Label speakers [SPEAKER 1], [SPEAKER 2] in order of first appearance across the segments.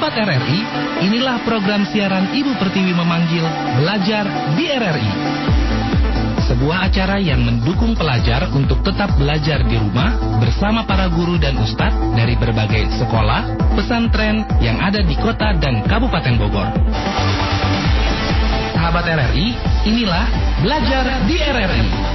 [SPEAKER 1] Sahabat RRI, inilah program siaran Ibu Pertiwi memanggil Belajar di RRI. Sebuah acara yang mendukung pelajar untuk tetap belajar di rumah bersama para guru dan ustadz dari berbagai sekolah, pesantren yang ada di kota dan kabupaten Bogor. Sahabat RRI, inilah Belajar di RRI.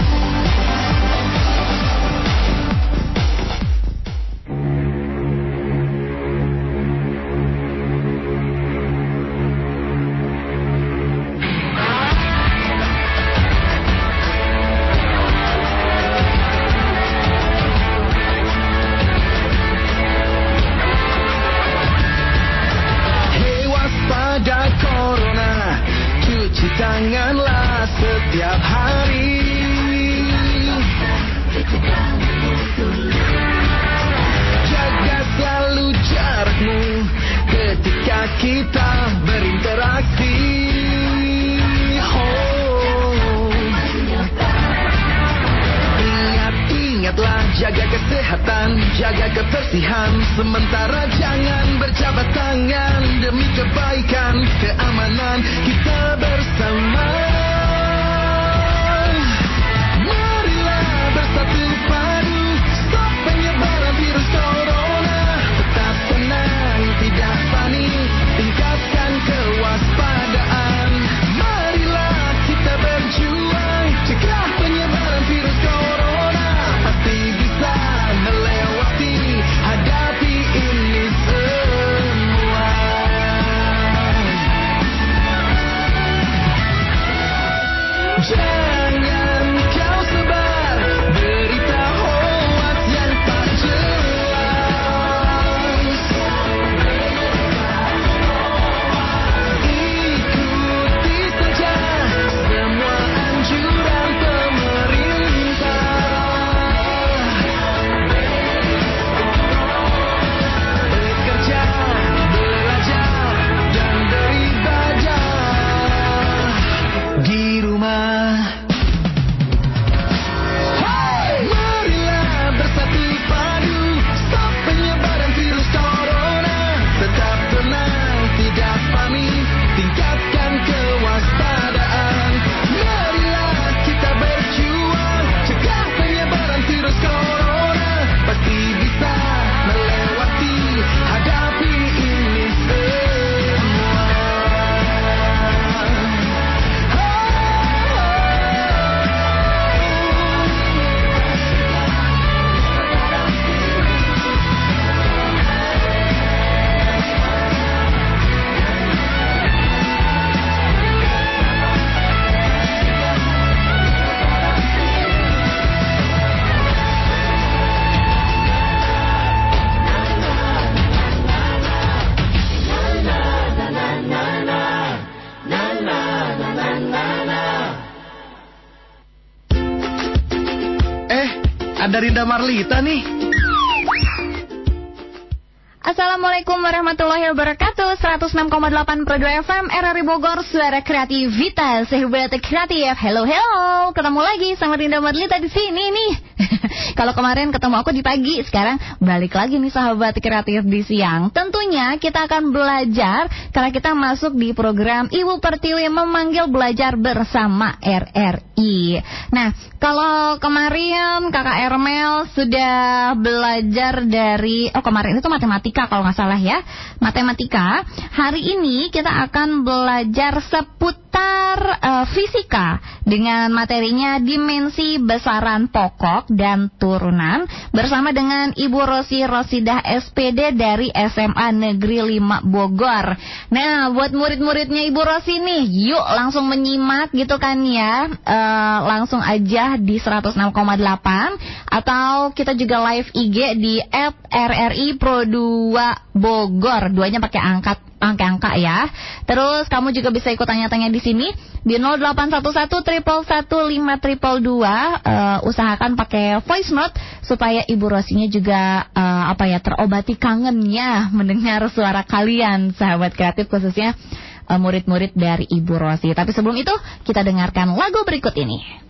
[SPEAKER 2] Marlita nih.
[SPEAKER 3] Assalamualaikum warahmatullahi wabarakatuh. 106,8 Pro 2 FM RRI Bogor Suara Kreativitas Sahabat Kreatif. Hello hello. Ketemu lagi sama Rinda Marlita di sini nih Kalau kemarin ketemu aku di pagi Sekarang balik lagi nih sahabat kreatif di siang. Tentunya kita akan belajar Karena kita masuk di program Ibu Pertiwi memanggil belajar bersama RRI Nah kalau kemarin kakak Ermel sudah belajar dari Oh kemarin itu matematika kalau nggak salah ya Matematika. Hari ini kita akan belajar seputar eh, fisika Dengan materinya dimensi besaran pokok dan turunan Bersama dengan Ibu Rosi Rosidah SPD dari SMA Negeri 5 Bogor. Nah buat murid-muridnya Ibu Rosi nih Yuk langsung menyimak gitu kan ya. Eh, Langsung aja di 106,8 Atau kita juga live IG di RRI Pro 2 Bogor. Duanya pakai angkat angka-angka ya. Terus kamu juga bisa ikut tanya-tanya di sini di 0811 triple satu lima triple dua. Eh, usahakan pakai voice note supaya Ibu Rosinya juga eh, apa ya terobati kangennya mendengar suara kalian sahabat kreatif khususnya eh, murid-murid dari Ibu Rosi. Tapi sebelum itu kita dengarkan lagu berikut ini.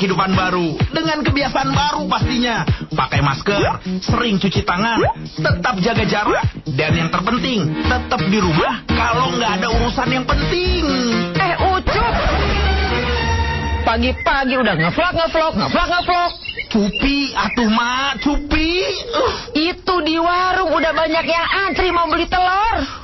[SPEAKER 4] Kehidupan baru dengan kebiasaan baru pastinya. Pakai masker, sering cuci tangan, tetap jaga jarak, dan yang terpenting tetap di rumah kalau nggak ada urusan yang penting.
[SPEAKER 5] Eh, Ucup! Pagi-pagi udah ngevlog, ngevlog, ngevlog, ngevlog.
[SPEAKER 4] Cupi, atuh mak, cupi. Uh,
[SPEAKER 5] Itu di warung udah banyak yang antri mau beli telur.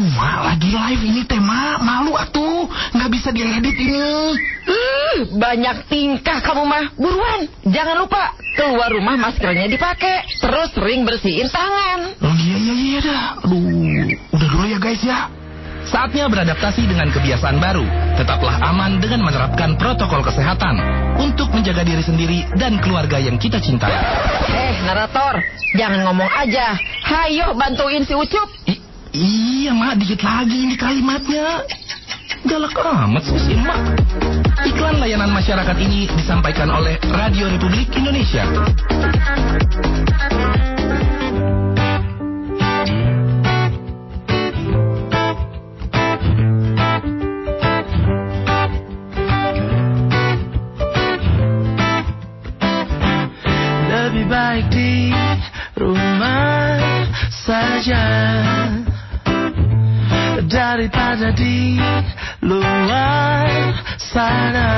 [SPEAKER 4] Mak, lagi live ini teh mak, malu atuh, nggak bisa diedit ini.
[SPEAKER 5] Ih, banyak tingkah kamu mah. Buruan, jangan lupa keluar rumah maskernya dipakai. Terus sering bersihin tangan.
[SPEAKER 4] Oh iya iya iya dah. Aduh, udah dulu ya guys ya.
[SPEAKER 1] Saatnya beradaptasi dengan kebiasaan baru. Tetaplah aman dengan menerapkan protokol kesehatan untuk menjaga diri sendiri dan keluarga yang kita cintai.
[SPEAKER 5] Eh, narator, jangan ngomong aja. Hayo bantuin si Ucup.
[SPEAKER 1] I- iya mak, dikit lagi ini kalimatnya. Galak amat sih si emak. Iklan layanan masyarakat ini disampaikan oleh Radio Republik Indonesia.
[SPEAKER 6] Daripada di luar sana.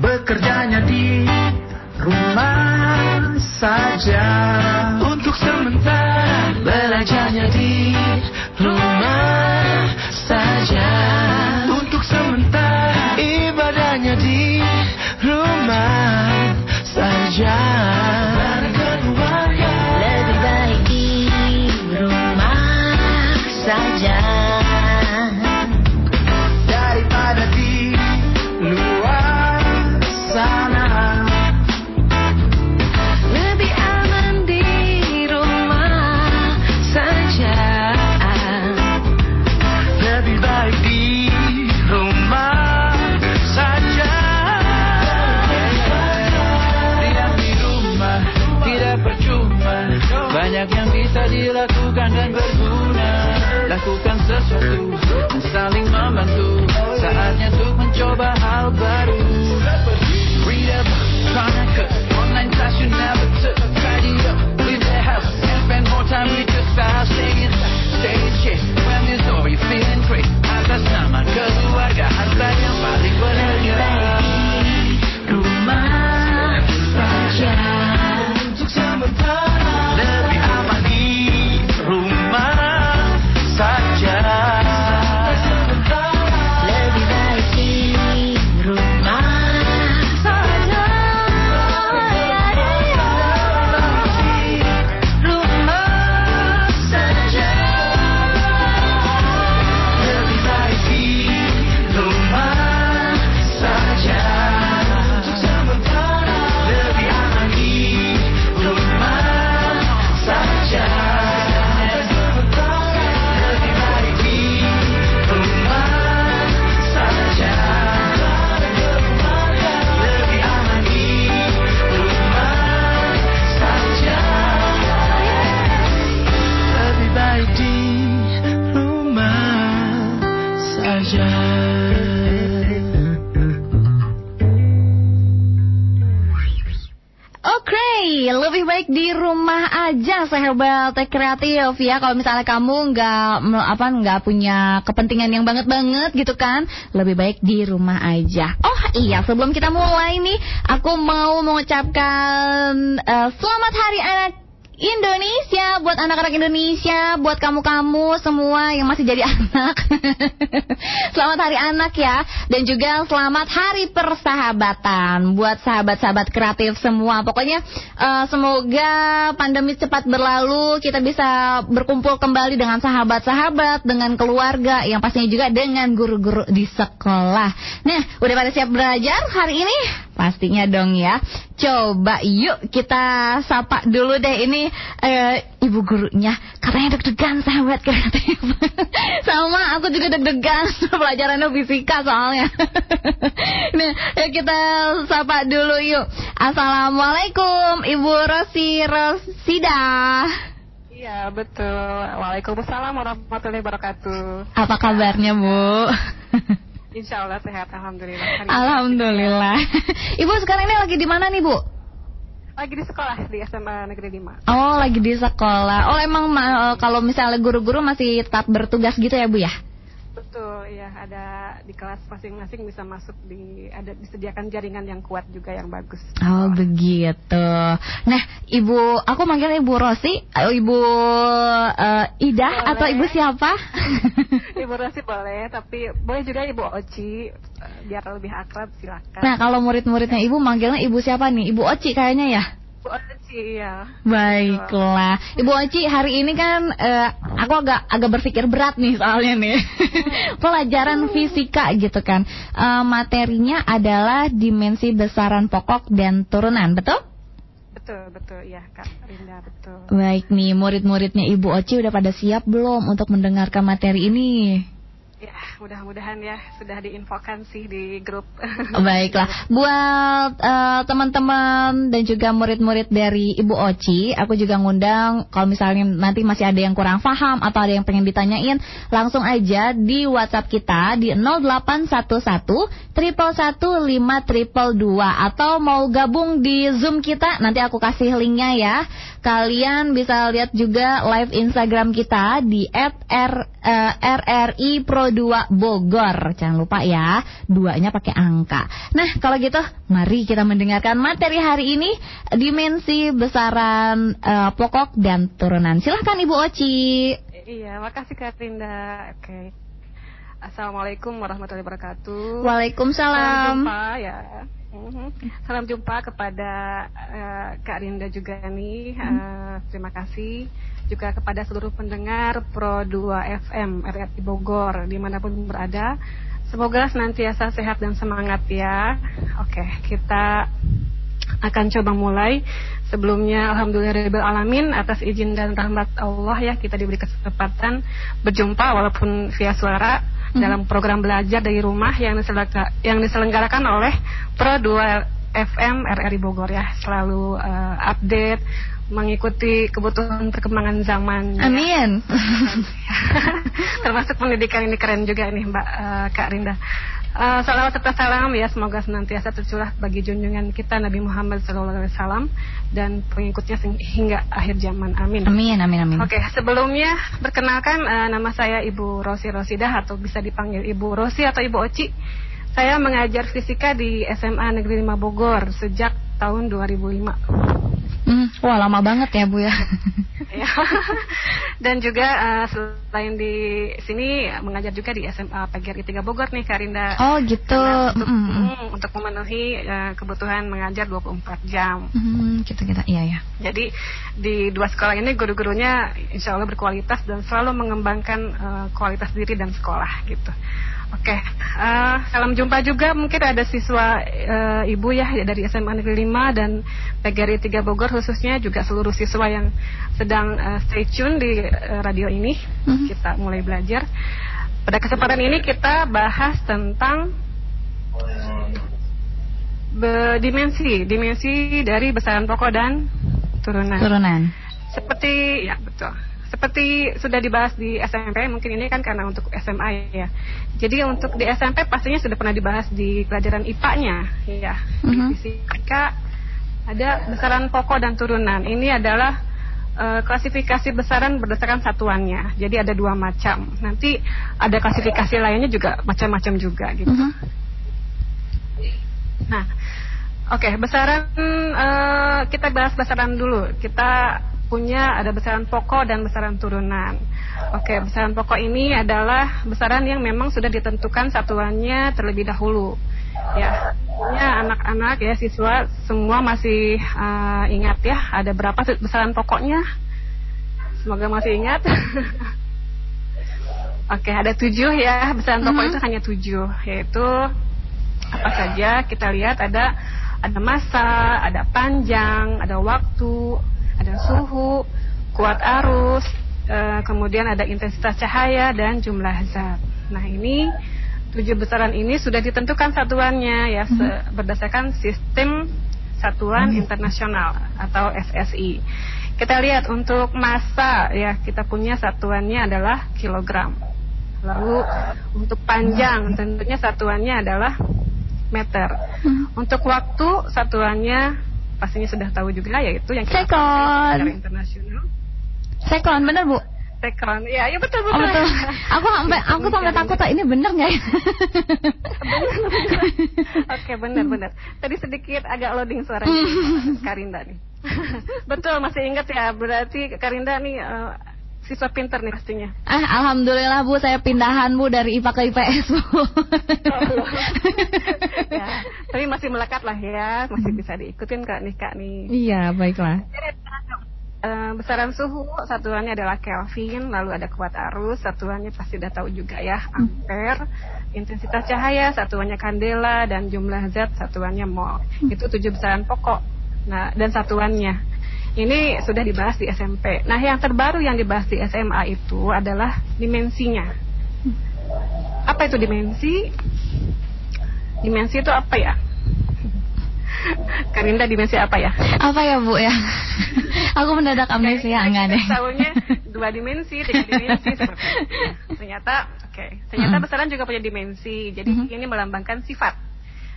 [SPEAKER 6] Bekerjanya di rumah saja. Untuk sementara Belajarnya di rumah
[SPEAKER 3] sahabat teh kreatif ya. Kalau misalnya kamu nggak apa nggak punya kepentingan yang banget banget gitu kan, lebih baik di rumah aja. Oh iya, sebelum kita mulai nih, aku mau mengucapkan eh, selamat Hari Anak Indonesia buat anak-anak Indonesia, buat kamu-kamu semua yang masih jadi anak. selamat Hari Anak ya, dan juga selamat Hari Persahabatan buat sahabat-sahabat kreatif semua. Pokoknya eh, semoga pandemi cepat berlalu, kita bisa berkumpul kembali dengan sahabat-sahabat, dengan keluarga, yang pastinya juga dengan guru-guru di sekolah. Nah, udah pada siap belajar hari ini? Pastinya dong ya. Coba yuk kita sapa dulu deh ini eh, ibu gurunya. Katanya deg-degan sahabat kreatif. Sama aku juga deg-degan pelajarannya fisika soalnya. nah, ya kita sapa dulu yuk. Assalamualaikum Ibu Rosi Rosida.
[SPEAKER 7] Iya betul. Waalaikumsalam warahmatullahi wabarakatuh.
[SPEAKER 3] Apa kabarnya Bu?
[SPEAKER 7] Insya Allah sehat, alhamdulillah. Hari ini
[SPEAKER 3] Alhamdulillah. Ibu sekarang ini lagi di mana nih Bu?
[SPEAKER 7] Lagi di sekolah di SMA Negeri 5
[SPEAKER 3] Oh lagi di sekolah. Oh emang ma- kalau misalnya guru-guru masih tetap bertugas gitu ya bu ya?
[SPEAKER 7] Betul, iya ada di kelas masing-masing bisa masuk di ada disediakan jaringan yang kuat juga yang bagus.
[SPEAKER 3] Oh begitu. Nah ibu, aku manggil ibu Rosi, eh, ibu eh, Ida
[SPEAKER 7] Boleh.
[SPEAKER 3] atau ibu siapa?
[SPEAKER 7] Ibu Rosi boleh, tapi boleh juga Ibu Oci eh, biar lebih akrab silakan.
[SPEAKER 3] nah kalau murid-muridnya ibu manggilnya ibu siapa nih? Ibu Oci kayaknya ya.
[SPEAKER 7] Bu Oci ya.
[SPEAKER 3] Baiklah, Ibu Oci hari ini kan eh, aku agak agak berpikir berat nih soalnya nih pelajaran fisika gitu kan. Eh, materinya adalah dimensi besaran pokok dan turunan, betul?
[SPEAKER 7] Betul, betul ya Kak Rinda, betul.
[SPEAKER 3] Baik nih, murid-muridnya Ibu Oci udah pada siap belum untuk mendengarkan materi ini?
[SPEAKER 7] Ya, mudah-mudahan ya sudah diinfokan sih di grup.
[SPEAKER 3] Baiklah, buat eh, teman-teman dan juga murid-murid dari Ibu Oci, aku juga ngundang kalau misalnya nanti masih ada yang kurang paham atau ada yang pengen ditanyain, langsung aja di WhatsApp kita di 0811 triple satu lima triple dua atau mau gabung di Zoom kita, nanti aku kasih linknya ya. Kalian bisa lihat juga live Instagram kita di @r eh, 2 Bogor. Jangan lupa ya, duanya pakai angka. Nah, kalau gitu mari kita mendengarkan materi hari ini dimensi besaran eh, pokok dan turunan. Silahkan Ibu Oci.
[SPEAKER 7] Iya, makasih Kak Rinda. Oke. Assalamualaikum warahmatullahi wabarakatuh. Salam
[SPEAKER 3] Waalaikumsalam.
[SPEAKER 7] jumpa ya. Mhm. Salam jumpa kepada eh, Kak Rinda juga nih. Eh, terima kasih juga kepada seluruh pendengar Pro 2 FM RRI Bogor di mana pun berada. Semoga senantiasa sehat dan semangat ya. Oke, kita akan coba mulai. Sebelumnya Alhamdulillah alamin atas izin dan rahmat Allah ya kita diberi kesempatan berjumpa walaupun via suara dalam program belajar dari rumah yang diselenggara- yang diselenggarakan oleh Pro 2 FM RRI Bogor ya. Selalu eh, update mengikuti kebutuhan perkembangan zaman. ya.
[SPEAKER 3] Amin.
[SPEAKER 7] Termasuk pendidikan ini keren juga nih Mbak eh, Kak Rinda. Eh, salawat serta salam ya semoga senantiasa tercurah bagi junjungan kita Nabi Muhammad SAW dan pengikutnya hingga akhir zaman. Amin.
[SPEAKER 3] Amin, amin, amin.
[SPEAKER 7] Oke, sebelumnya perkenalkan eh, nama saya Ibu Rosi Rosidah atau bisa dipanggil Ibu Rosi atau Ibu Oci. Saya mengajar fisika di SMA Negeri 5 Bogor sejak tahun 2005.
[SPEAKER 3] Hmm, wah lama banget ya Bu ya.
[SPEAKER 7] Ya. Dan juga eh, selain di sini mengajar juga di SMA PGRI 3 Bogor nih Kak Rinda.
[SPEAKER 3] Oh gitu.
[SPEAKER 7] Karena untuk,
[SPEAKER 3] Mm, mm.
[SPEAKER 7] mm, untuk memenuhi eh, kebutuhan mengajar 24 jam.
[SPEAKER 3] Hmm, gitu kita. Iya ya.
[SPEAKER 7] Jadi di dua sekolah ini guru-gurunya insya Allah berkualitas dan selalu mengembangkan eh, kualitas diri dan sekolah gitu. Oke, eh, salam jumpa juga mungkin ada siswa eh, ibu ya dari SMA Negeri 5 dan PGRI 3 Bogor khususnya juga seluruh siswa yang sedang eh, stay tune di eh, radio ini.
[SPEAKER 3] Mhm.
[SPEAKER 7] Kita mulai belajar. Pada kesempatan ini kita bahas tentang be- dimensi, dimensi dari besaran pokok dan turunan.
[SPEAKER 3] Turunan.
[SPEAKER 7] Seperti ya betul. Seperti sudah dibahas di SMP, mungkin ini kan karena untuk SMA ya. Jadi untuk di SMP pastinya sudah pernah dibahas di pelajaran IPA-nya, ya.
[SPEAKER 3] Mhm.
[SPEAKER 7] Di fisika ada besaran pokok dan turunan. Ini adalah eh, klasifikasi besaran berdasarkan satuannya. Jadi ada dua macam. Nanti ada klasifikasi lainnya juga macam-macam juga gitu.
[SPEAKER 3] Mhm.
[SPEAKER 7] Nah, oke besaran eh, kita bahas besaran dulu. Kita punya ada besaran pokok dan besaran turunan. Oke, besaran pokok ini adalah besaran yang memang sudah ditentukan satuannya terlebih dahulu. Ya, punya anak-anak ya siswa semua masih eh, ingat ya ada berapa besaran pokoknya? Semoga masih ingat. Oke, ada tujuh ya besaran pokok
[SPEAKER 3] Mhm.
[SPEAKER 7] itu hanya tujuh, yaitu apa saja kita lihat ada ada masa, ada panjang, ada waktu, ada suhu, kuat arus, eh, kemudian ada intensitas cahaya dan jumlah zat. Nah ini tujuh besaran ini sudah ditentukan satuannya ya se- berdasarkan sistem satuan internasional atau SSI. Kita lihat untuk massa ya kita punya satuannya adalah kilogram. Lalu untuk panjang tentunya satuannya adalah meter. Untuk waktu satuannya pastinya sudah tahu juga yaitu yang kita secara internasional.
[SPEAKER 3] Second, bener bu?
[SPEAKER 7] Second, ya, ya betul
[SPEAKER 3] Oh
[SPEAKER 7] betul.
[SPEAKER 3] betul. Aku sampai aku sampai takut tak ini bener nggak ya?
[SPEAKER 7] Oke benar benar. Tadi sedikit agak loading suaranya Karinda nih. betul masih ingat ya berarti Karinda nih eh, siswa pinter nih pastinya.
[SPEAKER 3] Ah, alhamdulillah bu, saya pindahan bu dari IPA ke IPS bu.
[SPEAKER 7] ya, tapi masih melekat lah ya, masih bisa diikutin kak nih kak nih.
[SPEAKER 3] Iya, baiklah.
[SPEAKER 7] Eh, besaran suhu satuannya adalah Kelvin, lalu ada kuat arus satuannya pasti udah tahu juga ya ampere, intensitas cahaya satuannya kandela dan jumlah zat satuannya mol. Itu tujuh besaran pokok. Nah dan satuannya ini sudah dibahas di SMP. Nah yang terbaru yang dibahas di SMA itu adalah dimensinya. Apa itu dimensi? Dimensi itu apa ya? Karinda dimensi apa ya?
[SPEAKER 3] Apa ya bu ya? Aku mendadak amnesia enggak deh.
[SPEAKER 7] Tahunya dua dimensi, tiga dimensi seperti itu. Ternyata, oke. Ternyata
[SPEAKER 3] Mm.
[SPEAKER 7] besaran juga punya dimensi. Jadi
[SPEAKER 3] Mhm.
[SPEAKER 7] ini melambangkan sifat,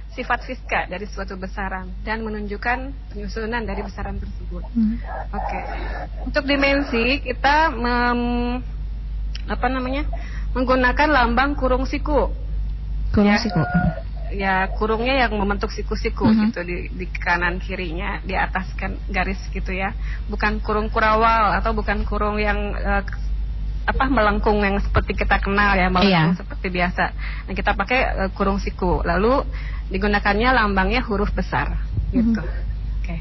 [SPEAKER 7] sifat fiska dari suatu besaran dan menunjukkan penyusunan dari besaran tersebut.
[SPEAKER 3] Hmm.
[SPEAKER 7] Oke. Untuk dimensi kita mem- apa namanya? menggunakan lambang kurung siku.
[SPEAKER 3] Kurung
[SPEAKER 7] Ya.
[SPEAKER 3] siku.
[SPEAKER 7] Ya kurungnya yang membentuk siku-siku
[SPEAKER 3] Mhm.
[SPEAKER 7] gitu di, di kanan kirinya di atas kan garis gitu ya. Bukan kurung kurawal atau bukan kurung yang eh, apa melengkung yang seperti kita kenal ya melengkung
[SPEAKER 3] Iya.
[SPEAKER 7] seperti biasa. Nah kita pakai eh, kurung siku. Lalu digunakannya lambangnya huruf besar gitu. Oke.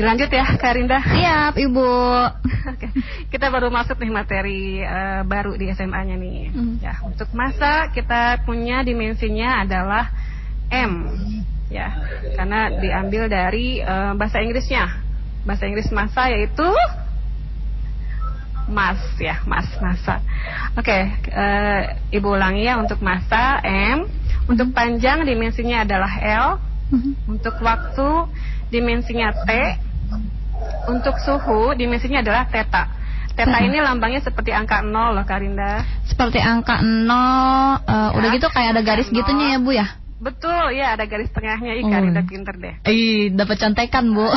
[SPEAKER 7] Dilanjut ya Karinda.
[SPEAKER 3] Siap ibu.
[SPEAKER 7] Oke, kita baru masuk nih materi eh, baru di SMA-nya nih.
[SPEAKER 3] Hmm.
[SPEAKER 7] Ya, untuk masa kita punya dimensinya adalah M, ya, karena diambil dari eh, bahasa Inggrisnya. Bahasa Inggris masa yaitu mas, ya, mas masa. Oke, eh, ibu ulangi ya untuk masa M, untuk panjang dimensinya adalah L,
[SPEAKER 3] Mhm.
[SPEAKER 7] untuk waktu dimensinya T, untuk suhu dimensinya adalah theta. Theta
[SPEAKER 3] Theta.
[SPEAKER 7] ini lambangnya seperti angka 0 loh Karinda.
[SPEAKER 3] Seperti angka 0 eh, Udah gitu kayak ada garis gitunya ya bu ya?
[SPEAKER 7] Betul, ya ada garis tengahnya. Ih,
[SPEAKER 3] Oh.
[SPEAKER 7] Karinda pinter deh.
[SPEAKER 3] Ih, dapat contekan bu.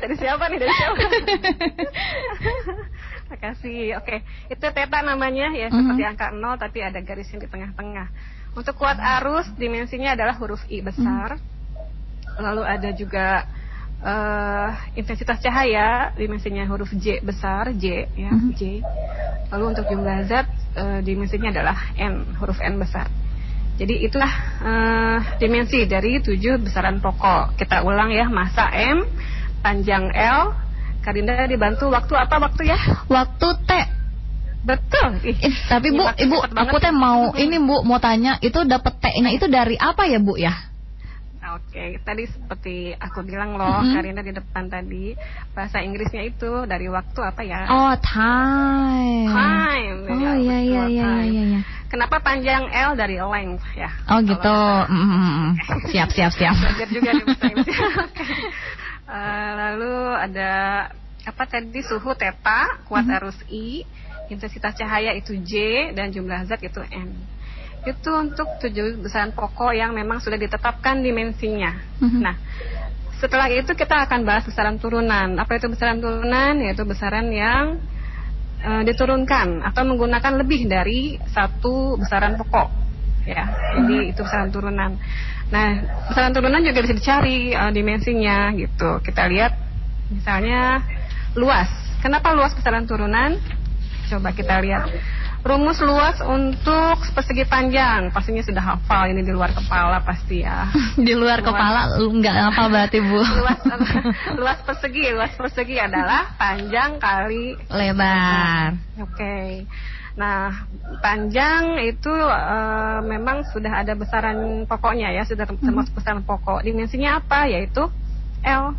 [SPEAKER 7] dari siapa nih? Dari siapa? Makasih. Oke, itu theta namanya ya
[SPEAKER 3] Mhm.
[SPEAKER 7] seperti angka 0 tapi ada garisnya di tengah-tengah. Untuk kuat arus dimensinya adalah huruf I besar. Lalu ada juga eh, intensitas cahaya dimensinya huruf J besar J ya
[SPEAKER 3] Mhm.
[SPEAKER 7] J. Lalu untuk jumlah zat eh, dimensinya adalah N huruf N besar. Jadi itulah eh, dimensi dari tujuh besaran pokok. Kita ulang ya masa M, panjang L. Karinda dibantu waktu apa waktu ya?
[SPEAKER 3] Waktu T.
[SPEAKER 7] Betul. Ih,
[SPEAKER 3] Eh, tapi bu, ibu, aku teh mau ini bu, mau tanya itu dapat T-nya itu dari apa ya bu ya?
[SPEAKER 7] Oke, tadi seperti aku bilang loh,
[SPEAKER 3] Mhm.
[SPEAKER 7] Karinda di depan tadi bahasa Inggrisnya itu dari waktu apa ya?
[SPEAKER 3] Oh, time.
[SPEAKER 7] Time.
[SPEAKER 3] Oh
[SPEAKER 7] Ya,
[SPEAKER 3] iya iya iya iya iya.
[SPEAKER 7] Kenapa panjang L dari length ya?
[SPEAKER 3] Oh gitu. Mm, mm, mm. Siap siap siap.
[SPEAKER 7] Belajar juga di bahasa Inggris. Oke. Eh, lalu ada apa tadi suhu theta, kuat
[SPEAKER 3] Mhm.
[SPEAKER 7] arus I, intensitas cahaya itu J dan jumlah zat itu N. Itu untuk tujuh besaran pokok yang memang sudah ditetapkan dimensinya.
[SPEAKER 3] Mhm.
[SPEAKER 7] Nah, setelah itu kita akan bahas besaran turunan. Apa itu besaran turunan? Yaitu besaran yang eh, diturunkan atau menggunakan lebih dari satu besaran pokok. Ya, jadi itu besaran turunan. Nah, besaran turunan juga bisa dicari eh, dimensinya gitu. Kita lihat misalnya luas. Kenapa luas besaran turunan? Coba kita lihat. Rumus luas untuk persegi panjang. Pastinya sudah hafal ini di luar kepala pasti ya.
[SPEAKER 3] Di luar
[SPEAKER 7] Luas.
[SPEAKER 3] kepala nggak apa berarti Bu.
[SPEAKER 7] luas luas persegi luas persegi adalah panjang kali
[SPEAKER 3] Lebar.
[SPEAKER 7] oke nah panjang itu eh, memang sudah ada besaran pokoknya ya sudah
[SPEAKER 3] Hmm.
[SPEAKER 7] termasuk besaran pokok dimensinya apa yaitu L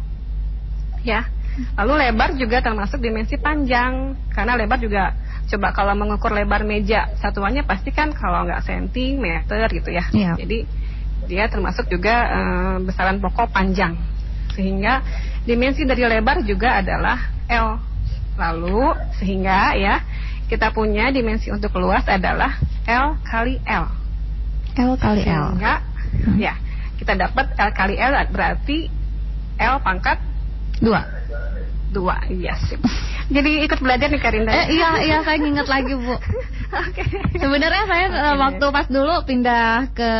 [SPEAKER 7] ya lalu lebar juga termasuk dimensi panjang karena lebar juga coba kalau mengukur lebar meja satuannya pasti kan kalau nggak sentimeter gitu ya
[SPEAKER 3] Iya.
[SPEAKER 7] jadi dia termasuk juga eh, besaran pokok panjang sehingga dimensi dari lebar juga adalah L lalu sehingga ya kita punya dimensi untuk luas adalah L kali L
[SPEAKER 3] L kali L.
[SPEAKER 7] sehingga ya kita dapat L kali L berarti L pangkat
[SPEAKER 3] Dua.
[SPEAKER 7] Dua iya sip jadi ikut belajar nih Karinda
[SPEAKER 3] Eh, iya, iya saya nginget lagi Bu.
[SPEAKER 7] oke
[SPEAKER 3] Sebenarnya saya eh, waktu pas dulu pindah ke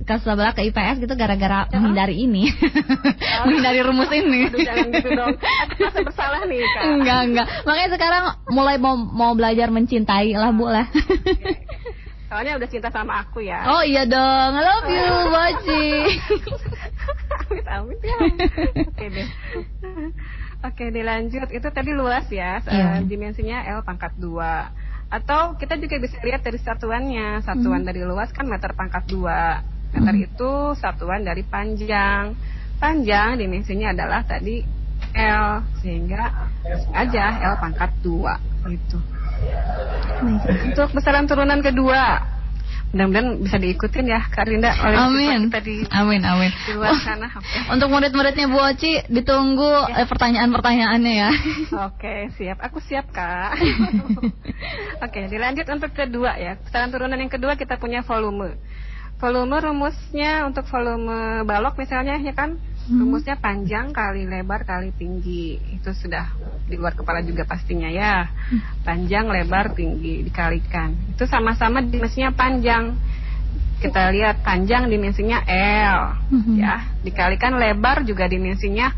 [SPEAKER 3] ke sebelah ke IPS gitu gara-gara menghindari ini. menghindari rumus ini.
[SPEAKER 7] Aduh, jangan gitu dong aku bersalah nih kak
[SPEAKER 3] enggak, enggak. Makanya sekarang mulai mau mau belajar mencintai lah Bu lah.
[SPEAKER 7] soalnya udah cinta sama aku ya
[SPEAKER 3] oh iya dong. I love you, Boci.
[SPEAKER 7] amit amit ya oke deh oke dilanjut. Itu tadi luas ya
[SPEAKER 3] Iya.
[SPEAKER 7] Eh, dimensinya L pangkat 2 atau kita juga bisa lihat dari satuannya. Satuan dari luas kan meter pangkat 2 meter itu satuan dari panjang. Panjang dimensinya adalah tadi L sehingga aja L pangkat 2 gitu. Untuk besaran turunan kedua mudah-mudahan bisa diikutin ya Kak Rinda oleh
[SPEAKER 3] Amin.
[SPEAKER 7] kita di
[SPEAKER 3] Amin, amin.
[SPEAKER 7] di luar
[SPEAKER 3] Oh,
[SPEAKER 7] sana oke
[SPEAKER 3] Untuk murid-muridnya Bu Oci ditunggu eh, pertanyaan-pertanyaannya ya.
[SPEAKER 7] Oke, siap. Aku siap, Kak. Oke, dilanjut untuk kedua ya. Besaran turunan yang kedua kita punya volume. Volume rumusnya untuk volume balok misalnya ya kan, rumusnya panjang kali lebar kali tinggi. Itu sudah di luar kepala juga pastinya ya. Panjang, lebar, tinggi dikalikan. Itu sama-sama dimensinya panjang. Kita lihat panjang dimensinya L,
[SPEAKER 3] Mhm.
[SPEAKER 7] ya. Dikalikan lebar juga dimensinya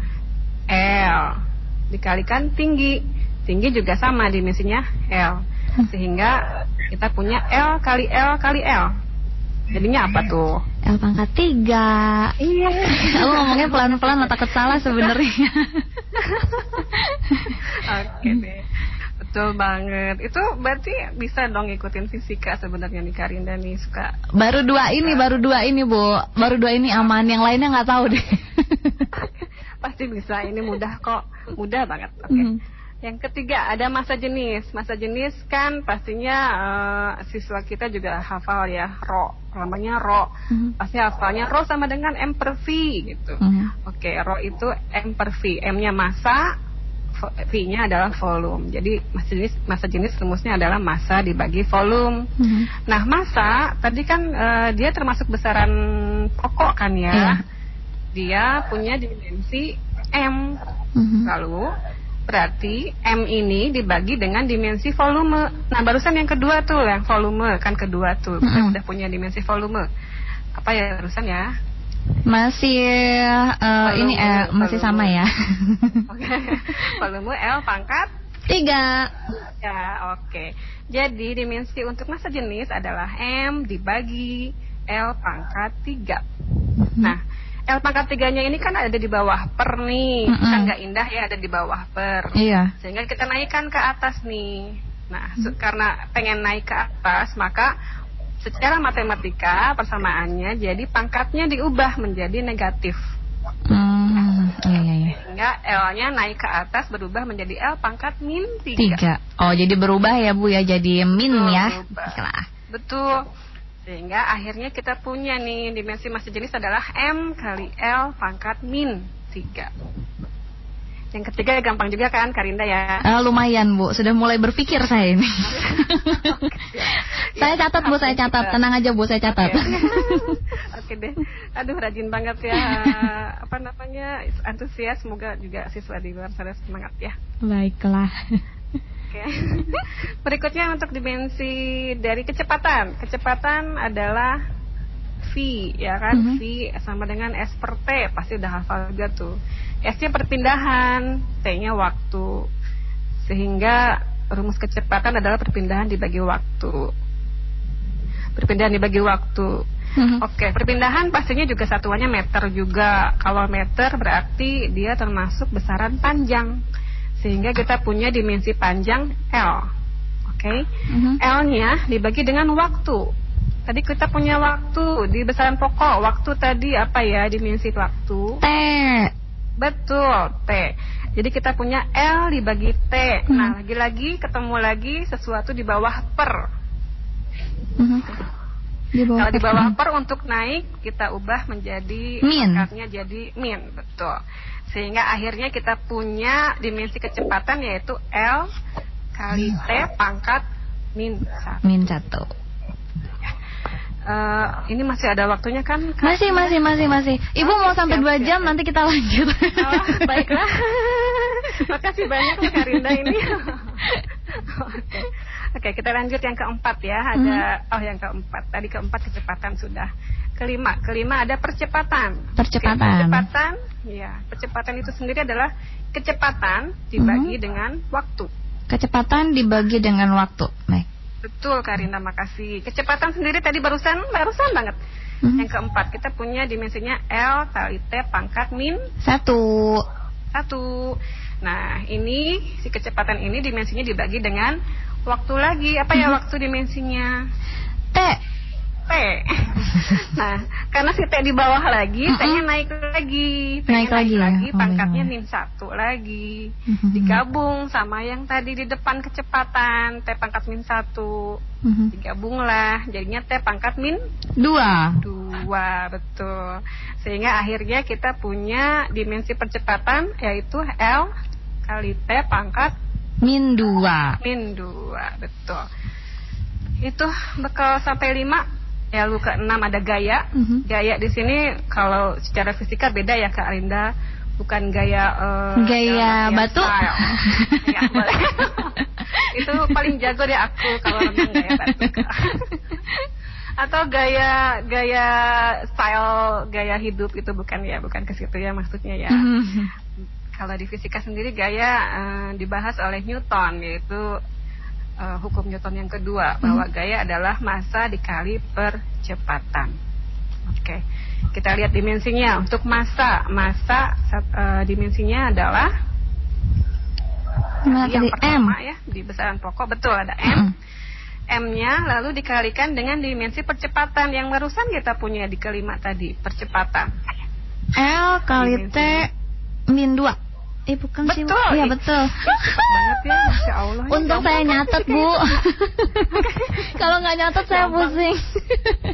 [SPEAKER 7] L. Dikalikan tinggi, tinggi juga sama dimensinya L. Sehingga kita punya L kali L kali L. Jadinya apa tuh?
[SPEAKER 3] L pangkat tiga. Iya. Aku ngomongnya pelan-pelan takut salah sebenarnya.
[SPEAKER 7] Oke deh. Betul banget. Itu berarti bisa dong ikutin fisika sebenarnya nih Karinda nih suka.
[SPEAKER 3] baru dua ini, baru dua ini Bu. Baru dua ini aman. Yang lainnya nggak tahu deh.
[SPEAKER 7] Pasti bisa. Ini mudah kok. Mudah banget. Oke.
[SPEAKER 3] Mhm.
[SPEAKER 7] Yang ketiga ada masa jenis. Masa jenis kan pastinya eh, siswa kita juga hafal ya ro. Namanya ro.
[SPEAKER 3] Mhm.
[SPEAKER 7] Pasti hafalnya ro sama dengan m per v gitu.
[SPEAKER 3] Mhm.
[SPEAKER 7] Oke, ro itu m per v. M-nya massa, vo- v-nya adalah volume. Jadi masa jenis masa jenis rumusnya adalah massa dibagi volume.
[SPEAKER 3] Mhm.
[SPEAKER 7] Nah, massa tadi kan eh, dia termasuk besaran pokok kan ya.
[SPEAKER 3] Iya.
[SPEAKER 7] Dia punya dimensi m.
[SPEAKER 3] Mhm.
[SPEAKER 7] Lalu berarti M ini dibagi dengan dimensi volume. Nah, barusan yang kedua tuh yang volume kan kedua tuh. Kita
[SPEAKER 3] Mm-mm.
[SPEAKER 7] udah punya dimensi volume. Apa ya barusan ya?
[SPEAKER 3] Masih eh, ini eh,
[SPEAKER 7] Volume,
[SPEAKER 3] masih
[SPEAKER 7] volume.
[SPEAKER 3] sama ya.
[SPEAKER 7] Oke. volume L pangkat
[SPEAKER 3] Tiga.
[SPEAKER 7] ya, oke. Jadi dimensi untuk massa jenis adalah M dibagi L pangkat 3. Nah, L pangkat tiganya ini kan ada di bawah per nih.
[SPEAKER 3] Mm-mm.
[SPEAKER 7] Kan nggak indah ya ada di bawah per.
[SPEAKER 3] Iya.
[SPEAKER 7] sehingga kita naikkan ke atas nih. Nah, se- karena pengen naik ke atas, maka secara matematika persamaannya jadi pangkatnya diubah menjadi negatif.
[SPEAKER 3] Hmm, iya iya iya.
[SPEAKER 7] Sehingga L-nya naik ke atas berubah menjadi L pangkat min 3.
[SPEAKER 3] Tiga. Oh jadi berubah ya Bu ya jadi min ya.
[SPEAKER 7] Berubah.
[SPEAKER 3] Baiklah.
[SPEAKER 7] Betul. Sehingga akhirnya kita punya nih dimensi massa jenis adalah M kali L pangkat min 3. Yang ketiga gampang juga kan Karinda ya.
[SPEAKER 3] Eh, lumayan Bu, sudah mulai berpikir saya ini. saya catat Bu, saya catat. Tenang aja Bu, saya catat.
[SPEAKER 7] Oke. Oke deh. Aduh rajin banget ya. Apa namanya? Antusias. Semoga juga siswa di luar sana semangat ya.
[SPEAKER 3] Baiklah.
[SPEAKER 7] Oke. Berikutnya untuk dimensi dari kecepatan. Kecepatan adalah V ya kan?
[SPEAKER 3] Mhm.
[SPEAKER 7] V sama dengan S per T. Pasti udah hafal juga tuh. S-nya perpindahan, T-nya waktu. Sehingga rumus kecepatan adalah perpindahan dibagi waktu. Perpindahan dibagi waktu.
[SPEAKER 3] Mhm.
[SPEAKER 7] Oke, perpindahan pastinya juga satuannya meter juga. Kalau meter berarti dia termasuk besaran panjang. Sehingga kita punya dimensi panjang L. Oke.
[SPEAKER 3] Mhm.
[SPEAKER 7] L-nya dibagi dengan waktu. Tadi kita punya waktu di besaran pokok. Waktu tadi apa ya dimensi waktu?
[SPEAKER 3] T.
[SPEAKER 7] Betul, T. Jadi kita punya L dibagi T.
[SPEAKER 3] Mhm.
[SPEAKER 7] Nah, lagi-lagi ketemu lagi sesuatu di bawah per.
[SPEAKER 3] Mhm. Di bawah.
[SPEAKER 7] Kalau di bawah per untuk naik kita ubah menjadi
[SPEAKER 3] Min.
[SPEAKER 7] pangkatnya jadi min, betul. Sehingga akhirnya kita punya dimensi kecepatan yaitu L kali T pangkat min satu.
[SPEAKER 3] Min satu.
[SPEAKER 7] Eh, ini masih ada waktunya kan? Kak?
[SPEAKER 3] Masih, masih, masih, masih. Ibu mau sampai dua jam,
[SPEAKER 7] siap.
[SPEAKER 3] nanti kita lanjut.
[SPEAKER 7] Oh, baiklah. Makasih banyak Kak Rinda ini. Oke. Oke, kita lanjut yang keempat ya. Ada oh yang keempat. Tadi keempat kecepatan sudah. Kelima, kelima ada percepatan.
[SPEAKER 3] Percepatan.
[SPEAKER 7] Oke, percepatan, ya. Percepatan itu sendiri adalah kecepatan dibagi
[SPEAKER 3] Mhm.
[SPEAKER 7] dengan waktu.
[SPEAKER 3] Kecepatan dibagi dengan waktu. Baik.
[SPEAKER 7] Betul Karina, makasih. Kecepatan sendiri tadi barusan barusan banget.
[SPEAKER 3] Mhm.
[SPEAKER 7] Yang keempat, kita punya dimensinya L kali T pangkat min
[SPEAKER 3] Satu.
[SPEAKER 7] satu. Nah, ini si kecepatan ini dimensinya dibagi dengan waktu lagi. Apa ya
[SPEAKER 3] Mhm.
[SPEAKER 7] waktu dimensinya?
[SPEAKER 3] T.
[SPEAKER 7] T. nah, karena si T di bawah lagi,
[SPEAKER 3] Mm-mm.
[SPEAKER 7] T-nya naik lagi. T-nya
[SPEAKER 3] Naik lagi ya? Oh,
[SPEAKER 7] pangkatnya
[SPEAKER 3] iya.
[SPEAKER 7] min satu lagi.
[SPEAKER 3] Mhm.
[SPEAKER 7] Digabung sama yang tadi di depan kecepatan, T pangkat min satu.
[SPEAKER 3] Mhm.
[SPEAKER 7] Digabunglah, jadinya T pangkat min
[SPEAKER 3] Dua.
[SPEAKER 7] dua betul sehingga akhirnya kita punya dimensi percepatan yaitu L kali T pangkat
[SPEAKER 3] Min dua.
[SPEAKER 7] min dua betul itu bekal sampai lima ya lu ke enam ada gaya
[SPEAKER 3] Mhm.
[SPEAKER 7] gaya di sini kalau secara fisika beda ya Kak Arinda bukan gaya eh,
[SPEAKER 3] Gaya batu?
[SPEAKER 7] Ya, boleh. itu paling jago deh aku kalau renang gaya batu atau gaya gaya style gaya hidup itu bukan ya bukan ke situ ya maksudnya ya
[SPEAKER 3] Mhm.
[SPEAKER 7] Kalau di fisika sendiri gaya uh, dibahas oleh Newton yaitu uh, hukum Newton yang kedua mhm. bahwa gaya adalah massa dikali percepatan. Oke. Okay. Kita lihat dimensinya untuk massa. Massa uh, dimensinya adalah yang
[SPEAKER 3] pertama M.
[SPEAKER 7] ya di besaran pokok betul ada M.
[SPEAKER 3] Mhm.
[SPEAKER 7] M-nya lalu dikalikan dengan dimensi percepatan yang barusan kita punya di kelima tadi, percepatan.
[SPEAKER 3] L kali dimensi. T min 2. Eh, ibu kan
[SPEAKER 7] betul.
[SPEAKER 3] Iya, betul.
[SPEAKER 7] Banyak ya, Masya Allah. Ya,
[SPEAKER 3] Untung saya
[SPEAKER 7] kan?
[SPEAKER 3] nyatet, Bu. Kalau nggak nyatet saya pusing.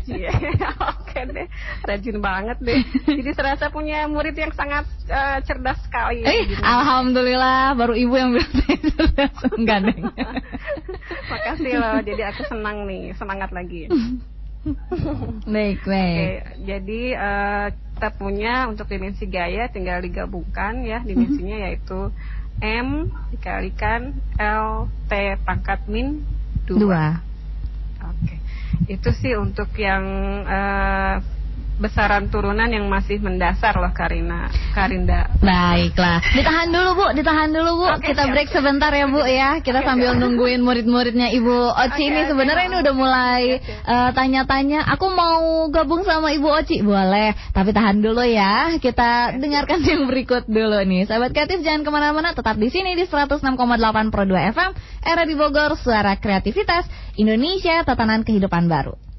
[SPEAKER 7] Iya, oke deh. Rajin banget deh. Jadi terasa punya murid yang sangat eh, cerdas sekali.
[SPEAKER 3] Eh.
[SPEAKER 7] Gitu.
[SPEAKER 3] Alhamdulillah, baru ibu yang bilang saya cerdas. Enggak, deh.
[SPEAKER 7] Makasih loh, jadi aku senang nih, semangat lagi.
[SPEAKER 3] baik, baik.
[SPEAKER 7] Oke, jadi... Uh, kita punya untuk dimensi gaya tinggal digabungkan ya dimensinya
[SPEAKER 3] Mhm.
[SPEAKER 7] yaitu M dikalikan L T pangkat min 2.
[SPEAKER 3] Dua.
[SPEAKER 7] Oke. Itu sih untuk yang eh, besaran turunan yang masih mendasar loh Karina, Karinda.
[SPEAKER 3] Baiklah, ditahan dulu Bu, ditahan dulu Bu.
[SPEAKER 7] Oke,
[SPEAKER 3] Kita
[SPEAKER 7] siap,
[SPEAKER 3] break sebentar ya Bu ya. Kita
[SPEAKER 7] Oke,
[SPEAKER 3] sambil
[SPEAKER 7] siap.
[SPEAKER 3] nungguin murid-muridnya Ibu Oci
[SPEAKER 7] Oke,
[SPEAKER 3] ini sebenarnya ini udah mulai eh, tanya-tanya. Aku mau gabung sama Ibu Oci, boleh. Tapi tahan dulu ya. Kita dengarkan yang berikut dulu nih. Sahabat kreatif jangan ke mana-mana, tetap di sini di 106,8 Pro 2 FM. Era di Bogor, suara kreativitas Indonesia, tatanan kehidupan baru.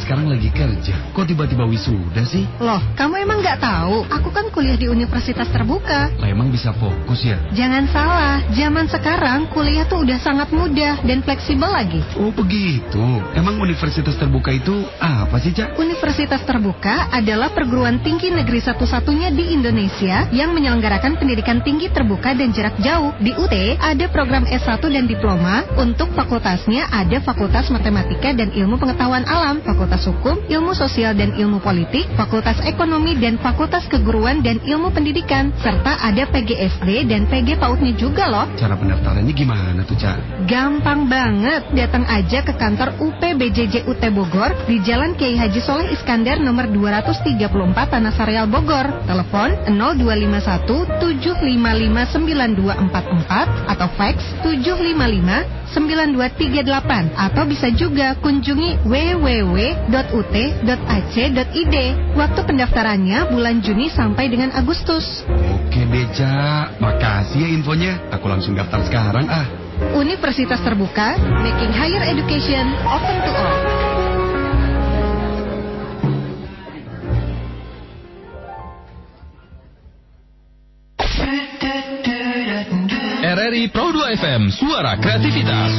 [SPEAKER 2] Sekarang lagi kerja. Kok tiba-tiba wisuda sih?
[SPEAKER 8] Loh, kamu emang nggak tahu? Aku kan kuliah di universitas terbuka.
[SPEAKER 2] Lah emang bisa fokus ya?
[SPEAKER 8] Jangan salah, zaman sekarang kuliah tuh udah sangat mudah dan fleksibel lagi.
[SPEAKER 2] Oh begitu. Emang universitas terbuka itu apa sih, Cak?
[SPEAKER 8] Universitas Terbuka adalah perguruan tinggi negeri satu-satunya di Indonesia yang menyelenggarakan pendidikan tinggi terbuka dan jarak jauh. Di UT ada program S1 dan diploma. Untuk fakultasnya ada Fakultas Matematika dan Ilmu Pengetahuan Alam, Fakultas Hukum, Ilmu Sosial dan Ilmu Politik, Fakultas Ekonomi dan Fakultas Keguruan dan Ilmu Pendidikan, serta ada PGSD dan PG PAUDnya juga loh.
[SPEAKER 2] Cara pendaftarannya gimana tuh, Cak?
[SPEAKER 8] Gampang banget, datang aja ke kantor UPBJJ UT Bogor di Jalan Kiai Haji Soleh Iskandar nomor 234 Tanah Sareal Bogor. Telepon 0251 755 9244 atau fax 755 9238 atau bisa juga kunjungi www.ut.ac.id. Waktu pendaftarannya bulan Juni sampai dengan Agustus.
[SPEAKER 2] Oke Cak. Makasih ya infonya. Aku langsung daftar sekarang ah.
[SPEAKER 8] Universitas Terbuka, making higher education open to all.
[SPEAKER 9] RRI Pro 2 FM, suara kreativitas.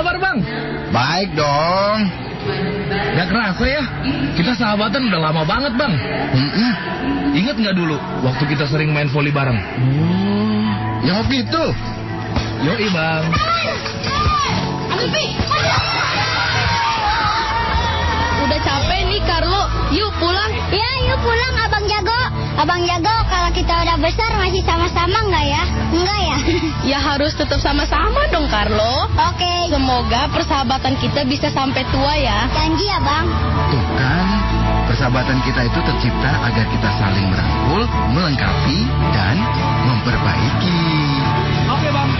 [SPEAKER 9] Kabar bang?
[SPEAKER 1] baik dong.
[SPEAKER 9] Gak kerasa ya, kita sahabatan udah lama banget bang.
[SPEAKER 1] Mm-mm.
[SPEAKER 9] Ingat nggak dulu waktu kita sering main voli bareng?
[SPEAKER 1] Yang waktu itu,
[SPEAKER 9] Yoi bang.
[SPEAKER 10] Udah capek nih Carlo, yuk pulang.
[SPEAKER 11] Ya, yuk pulang Abang Jago. Abang Jago, kalau kita udah besar masih sama-sama nggak ya? Enggak ya?
[SPEAKER 10] Ya harus tetap sama-sama dong Carlo.
[SPEAKER 11] Oke,
[SPEAKER 10] Semoga persahabatan kita bisa sampai tua ya.
[SPEAKER 11] janji ya Bang.
[SPEAKER 1] tuh kan, persahabatan kita itu tercipta agar kita saling merangkul, melengkapi, dan memperbaiki.
[SPEAKER 9] Oke bang.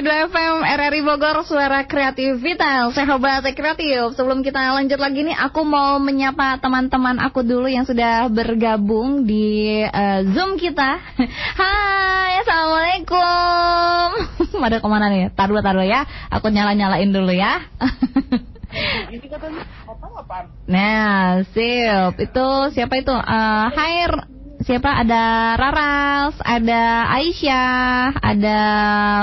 [SPEAKER 3] 106,8 Pro 2 FM RRI Bogor Suara Kreativitas Sahabat Kreatif Sebelum kita lanjut lagi nih Aku mau menyapa teman-teman aku dulu Yang sudah bergabung di uh, Zoom kita Hai Assalamualaikum Pada ke mana nih? Taruh taruh ya Aku nyala-nyalain dulu ya? Nah, sip. Itu siapa itu? Uh, hai, siapa? Ada Raras, ada Aisyah, ada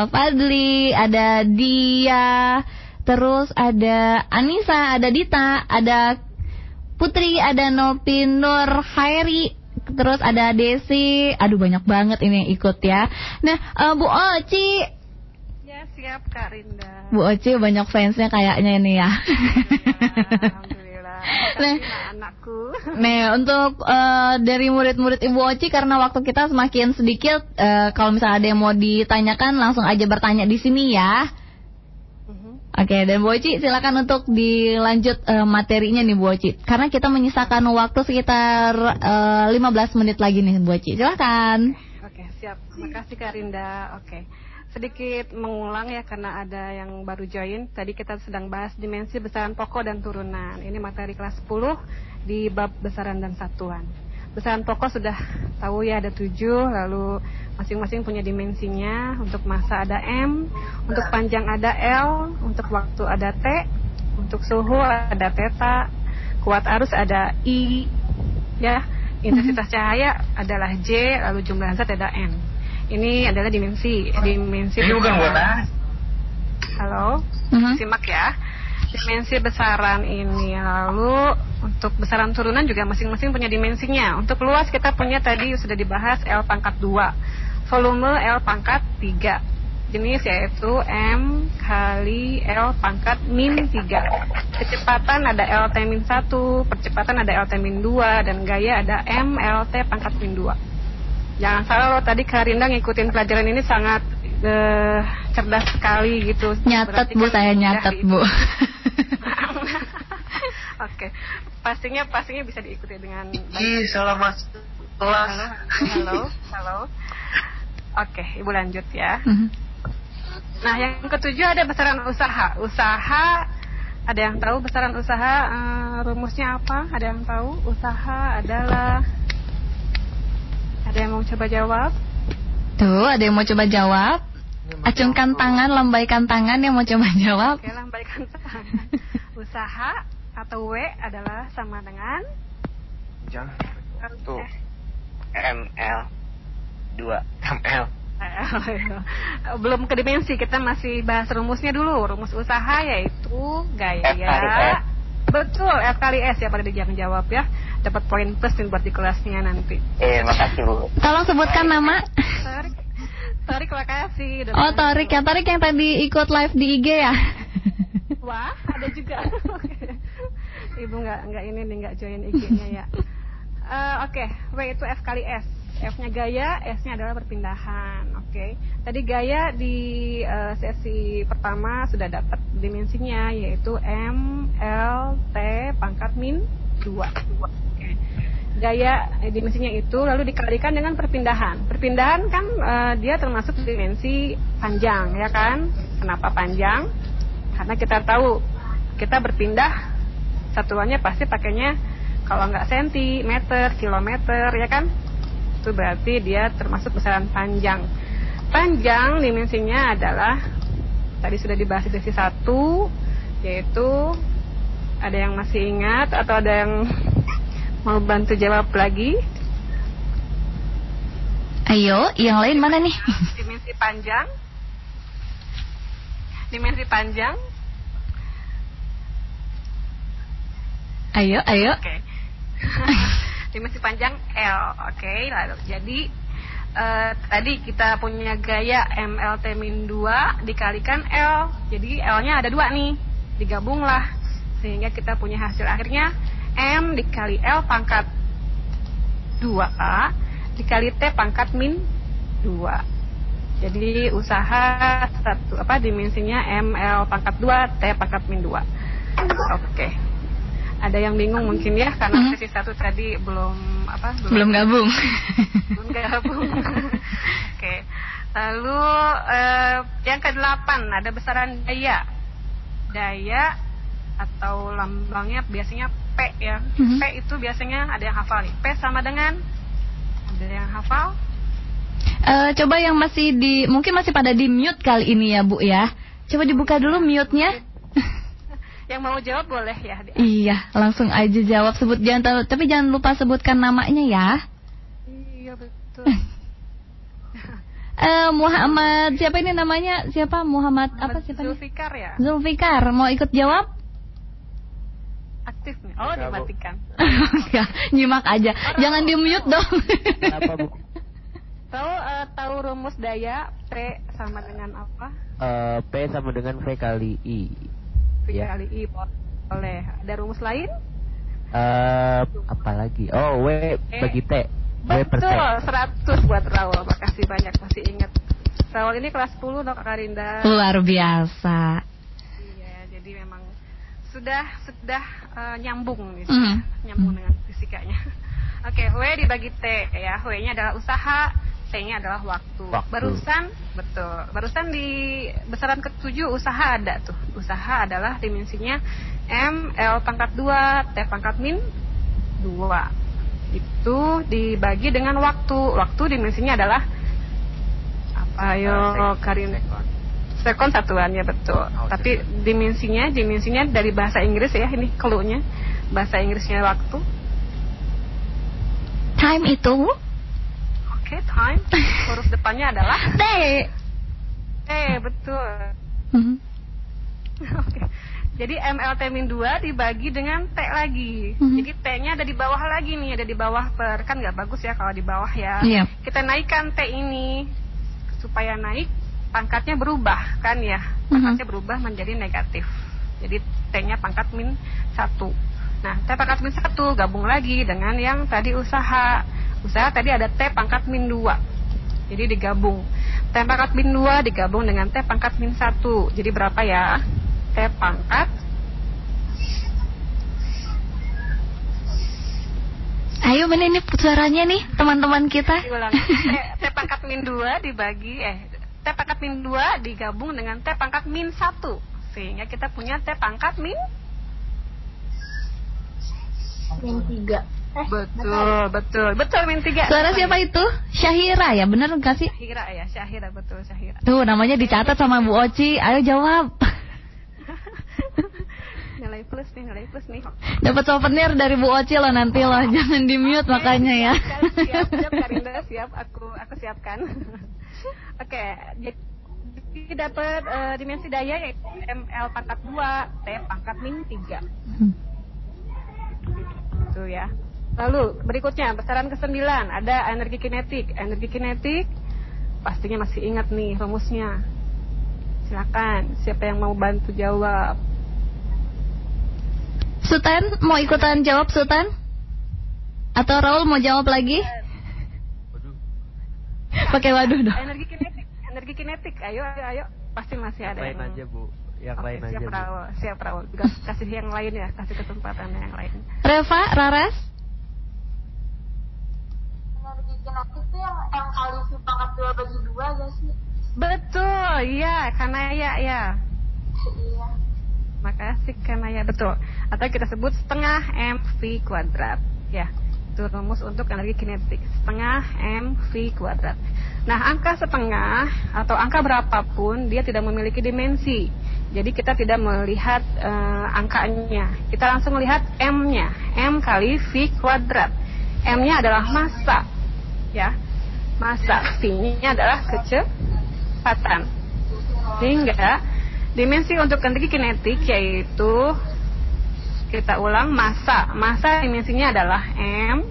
[SPEAKER 3] Fadli, ada Dia, terus ada Anissa, ada Dita, ada Putri, ada Nopi Nur Hairi, terus ada Desi. Aduh banyak banget ini yang ikut ya. Nah, uh, Bu Oci,
[SPEAKER 7] Ya, siap Kak Rinda.
[SPEAKER 3] Bu Oci banyak fansnya kayaknya ini ya.
[SPEAKER 7] Alhamdulillah.
[SPEAKER 3] Nah.
[SPEAKER 7] Nah, anakku.
[SPEAKER 3] Nah, untuk eh, dari murid-murid Ibu Oci karena waktu kita semakin sedikit, eh, kalau misalnya ada yang mau ditanyakan langsung aja bertanya di sini ya. Oke, dan Bu Oci silakan untuk dilanjut eh, materinya nih Bu Oci. Karena kita menyisakan waktu sekitar eh, 15 menit lagi nih Bu Oci. Silakan.
[SPEAKER 7] Oke, siap. Terima kasih Kak Rinda. Oke. Sedikit mengulang ya karena ada yang baru join. Tadi kita sedang bahas dimensi besaran pokok dan turunan. Ini materi kelas 10 di bab besaran dan satuan. Besaran pokok sudah tahu ya ada 7, lalu masing-masing punya dimensinya. Untuk massa ada M, untuk panjang ada L, untuk waktu ada T, untuk suhu ada theta, kuat arus ada I, ya. Intensitas cahaya adalah J lalu jumlah zat ada N ini adalah dimensi dimensi
[SPEAKER 4] Ini bukan buat
[SPEAKER 7] halo?
[SPEAKER 3] Mhm.
[SPEAKER 7] simak ya. Dimensi besaran ini lalu untuk besaran turunan juga masing-masing punya dimensinya. Untuk luas kita punya tadi sudah dibahas L pangkat 2 volume L pangkat 3 jenis yaitu M kali L pangkat min 3 kecepatan ada LT min 1 percepatan ada LT min 2 dan gaya ada M LT pangkat min 2 jangan salah loh tadi Karinda ngikutin pelajaran ini sangat eh, cerdas sekali gitu.
[SPEAKER 3] Nyatet
[SPEAKER 7] Berarti
[SPEAKER 3] Bu,
[SPEAKER 7] kan
[SPEAKER 3] saya nyatet
[SPEAKER 7] di-
[SPEAKER 3] Bu.
[SPEAKER 7] Oke, pastinya pastinya bisa diikuti dengan.
[SPEAKER 4] Ih, salah mas kelas.
[SPEAKER 7] Halo, halo, halo. Oke, ibu lanjut ya.
[SPEAKER 3] Mhm.
[SPEAKER 7] Nah, yang ketujuh ada besaran usaha. Usaha ada yang tahu besaran usaha eh, rumusnya apa? Ada yang tahu? Usaha adalah ada yang mau coba jawab?
[SPEAKER 3] Tuh, ada yang mau coba jawab? Acungkan tangan, lambaikan tangan yang mau coba jawab.
[SPEAKER 7] Oke, lambaikan tangan. Usaha atau W adalah sama dengan?
[SPEAKER 12] Jam.
[SPEAKER 7] Satu.
[SPEAKER 12] ML 2 ML
[SPEAKER 7] belum ke dimensi kita masih bahas rumusnya dulu. Rumus usaha yaitu gaya.
[SPEAKER 12] F kali S.
[SPEAKER 7] betul F kali S ya pada yang jawab ya. Dapat poin plus nih buat di kelasnya nanti.
[SPEAKER 12] Eh makasih bu.
[SPEAKER 3] Tolong sebutkan nama.
[SPEAKER 7] Tarik. Tarik makasih.
[SPEAKER 3] Oh. Tarik yang Tarik yang tadi ikut live di IG ya.
[SPEAKER 7] wah ada juga ibu nggak nggak ini nih nggak join IG-nya ya Eh, oke W itu F kali S F-nya gaya, S-nya adalah perpindahan. Oke. Tadi gaya di eh, sesi pertama sudah dapat dimensinya yaitu M, L, T pangkat min 2. Oke. Gaya eh, dimensinya itu lalu dikalikan dengan perpindahan. Perpindahan kan eh, dia termasuk dimensi panjang ya kan? Kenapa panjang? Karena kita tahu kita berpindah satuannya pasti pakainya kalau nggak senti, meter, kilometer ya kan? itu berarti dia termasuk besaran panjang. Panjang dimensinya adalah tadi sudah dibahas di sesi satu, yaitu ada yang masih ingat atau ada yang mau bantu jawab lagi?
[SPEAKER 3] Ayo, yang lain mana nih?
[SPEAKER 7] Dimensi panjang. Dimensi panjang.
[SPEAKER 3] Ayo, ayo.
[SPEAKER 7] Oke. dimensi panjang L. Oke, lalu jadi eh, tadi kita punya gaya MLT min 2 dikalikan L. Jadi L-nya ada dua nih. Digabunglah sehingga kita punya hasil akhirnya M dikali L pangkat 2A dikali T pangkat min 2. Jadi usaha satu apa dimensinya ML pangkat 2 T pangkat min 2. Oke. Ada yang bingung mungkin ya karena
[SPEAKER 3] Hmm.
[SPEAKER 7] sesi satu tadi belum apa
[SPEAKER 3] Belum gabung.
[SPEAKER 7] belum gabung. Oke. Lalu eh, yang ke-8 ada besaran daya. Daya atau lambangnya biasanya P ya.
[SPEAKER 3] Mhm.
[SPEAKER 7] P itu biasanya ada yang hafal nih. P sama dengan ada yang hafal?
[SPEAKER 3] Eh, coba yang masih di mungkin masih pada di mute kali ini ya Bu ya. Coba dibuka dulu mute-nya.
[SPEAKER 7] Yang mau jawab boleh ya.
[SPEAKER 3] Iya, langsung aja jawab sebut jangan tahu- tapi jangan lupa sebutkan namanya ya.
[SPEAKER 7] Iya betul.
[SPEAKER 3] Eh Muhammad siapa ini namanya? Siapa Muhammad apa siapa?
[SPEAKER 7] Zulfikar ya?
[SPEAKER 3] Zulfikar mau ikut jawab?
[SPEAKER 7] Aktif nih. Oh, dimatikan.
[SPEAKER 3] ya, nyimak aja. Jangan di mute dong.
[SPEAKER 7] Tahu eh, tahu rumus daya P sama dengan apa?
[SPEAKER 13] Eh, P sama dengan V kali I. Ya.
[SPEAKER 7] kali I boleh. Ada rumus lain?
[SPEAKER 13] Eh, apa lagi? Oh, W bagi T. W per T.
[SPEAKER 7] Betul, 100 buat Raul. Makasih banyak masih ingat. Raul ini kelas 10 dong Kak Rinda.
[SPEAKER 3] Luar biasa.
[SPEAKER 7] Iya, jadi memang sudah sudah eh, nyambung
[SPEAKER 3] Mhm.
[SPEAKER 7] sudah nyambung dengan fisikanya. Oke, W dibagi T ya. W-nya adalah usaha, T-nya adalah waktu.
[SPEAKER 13] Waktu.
[SPEAKER 7] Barusan betul. Barusan di besaran ke-7 usaha ada tuh. Usaha adalah dimensinya M, L pangkat 2, T pangkat min 2. Itu dibagi dengan waktu. Waktu dimensinya adalah apa ayo Karin sekon satuannya betul. Tapi dimensinya dimensinya dari bahasa Inggris ya ini clue-nya. Bahasa Inggrisnya waktu.
[SPEAKER 3] Time itu
[SPEAKER 7] Oke, time. Huruf depannya adalah
[SPEAKER 3] T.
[SPEAKER 7] T, betul.
[SPEAKER 3] Mhm.
[SPEAKER 7] Oke. Jadi MLT min 2 dibagi dengan T lagi.
[SPEAKER 3] Mhm.
[SPEAKER 7] Jadi T-nya ada di bawah lagi nih, ada di bawah per kan nggak bagus ya kalau di bawah ya.
[SPEAKER 3] Iya.
[SPEAKER 7] Kita naikkan T ini supaya naik pangkatnya berubah kan ya.
[SPEAKER 3] Mhm.
[SPEAKER 7] Pangkatnya berubah menjadi negatif. Jadi T-nya pangkat min 1. Nah, T pangkat min 1 gabung lagi dengan yang tadi usaha. Usaha tadi ada T pangkat min 2. Jadi digabung. T pangkat min 2 digabung dengan T pangkat min 1. Jadi berapa ya? T pangkat
[SPEAKER 3] Ayo mana ini suaranya nih teman-teman kita.
[SPEAKER 7] diulang. T, T pangkat min 2 dibagi eh T pangkat min 2 digabung dengan T pangkat min 1. Sehingga kita punya T pangkat min
[SPEAKER 14] Min tiga. Eh,
[SPEAKER 7] Betul, betul. Betul min 3.
[SPEAKER 3] Suara siapa itu? Syahira ya, bener nggak sih?
[SPEAKER 7] Syahira ya, Syahira betul Syahira.
[SPEAKER 3] Tuh namanya dicatat sama Bu Oci. Ayo jawab.
[SPEAKER 7] Nilai plus nih, nilai plus nih.
[SPEAKER 3] Dapat souvenir dari Bu Oci loh nanti loh. Jangan di mute makanya ya.
[SPEAKER 7] Siap, siap Karinda, siap. Aku aku siapkan. Oke, jadi dapat eh, dimensi daya yaitu ML pangkat 2, T pangkat min 3. Itu ya. Lalu berikutnya besaran ke-9 ada energi kinetik. Energi kinetik pastinya masih ingat nih rumusnya. Silakan, siapa yang mau bantu jawab?
[SPEAKER 3] Sultan mau ikutan jawab Sultan? Atau Raul mau jawab lagi? Pakai waduh dong.
[SPEAKER 7] Energi kinetik, energi kinetik. Ayo, ayo, ayo. Pasti masih ada
[SPEAKER 13] Yang lain
[SPEAKER 7] yang
[SPEAKER 13] aja, Bu. Yang
[SPEAKER 7] Oke,
[SPEAKER 13] lain aja,
[SPEAKER 7] siap
[SPEAKER 13] Bu.
[SPEAKER 7] Raul, siap Raul. Kasih yang lain ya, kasih kesempatan yang lain.
[SPEAKER 3] Reva, Raras?
[SPEAKER 14] Energi kinetik itu yang M kali V pangkat dua bagi dua gak sih?
[SPEAKER 7] Betul, iya, karena ya, ya.
[SPEAKER 14] Iya.
[SPEAKER 7] Makasih karena ya betul. Atau kita sebut setengah mv kuadrat. Ya, itu rumus untuk energi kinetik. Setengah mv kuadrat. Nah, angka setengah atau angka berapapun dia tidak memiliki dimensi. Jadi kita tidak melihat eh, angkanya. Kita langsung melihat m-nya. m kali v kuadrat. M-nya adalah massa. Ya. Massa. V-nya adalah kecepatan. Sehingga dimensi untuk energi kinetik yaitu kita ulang massa. Massa dimensinya adalah m.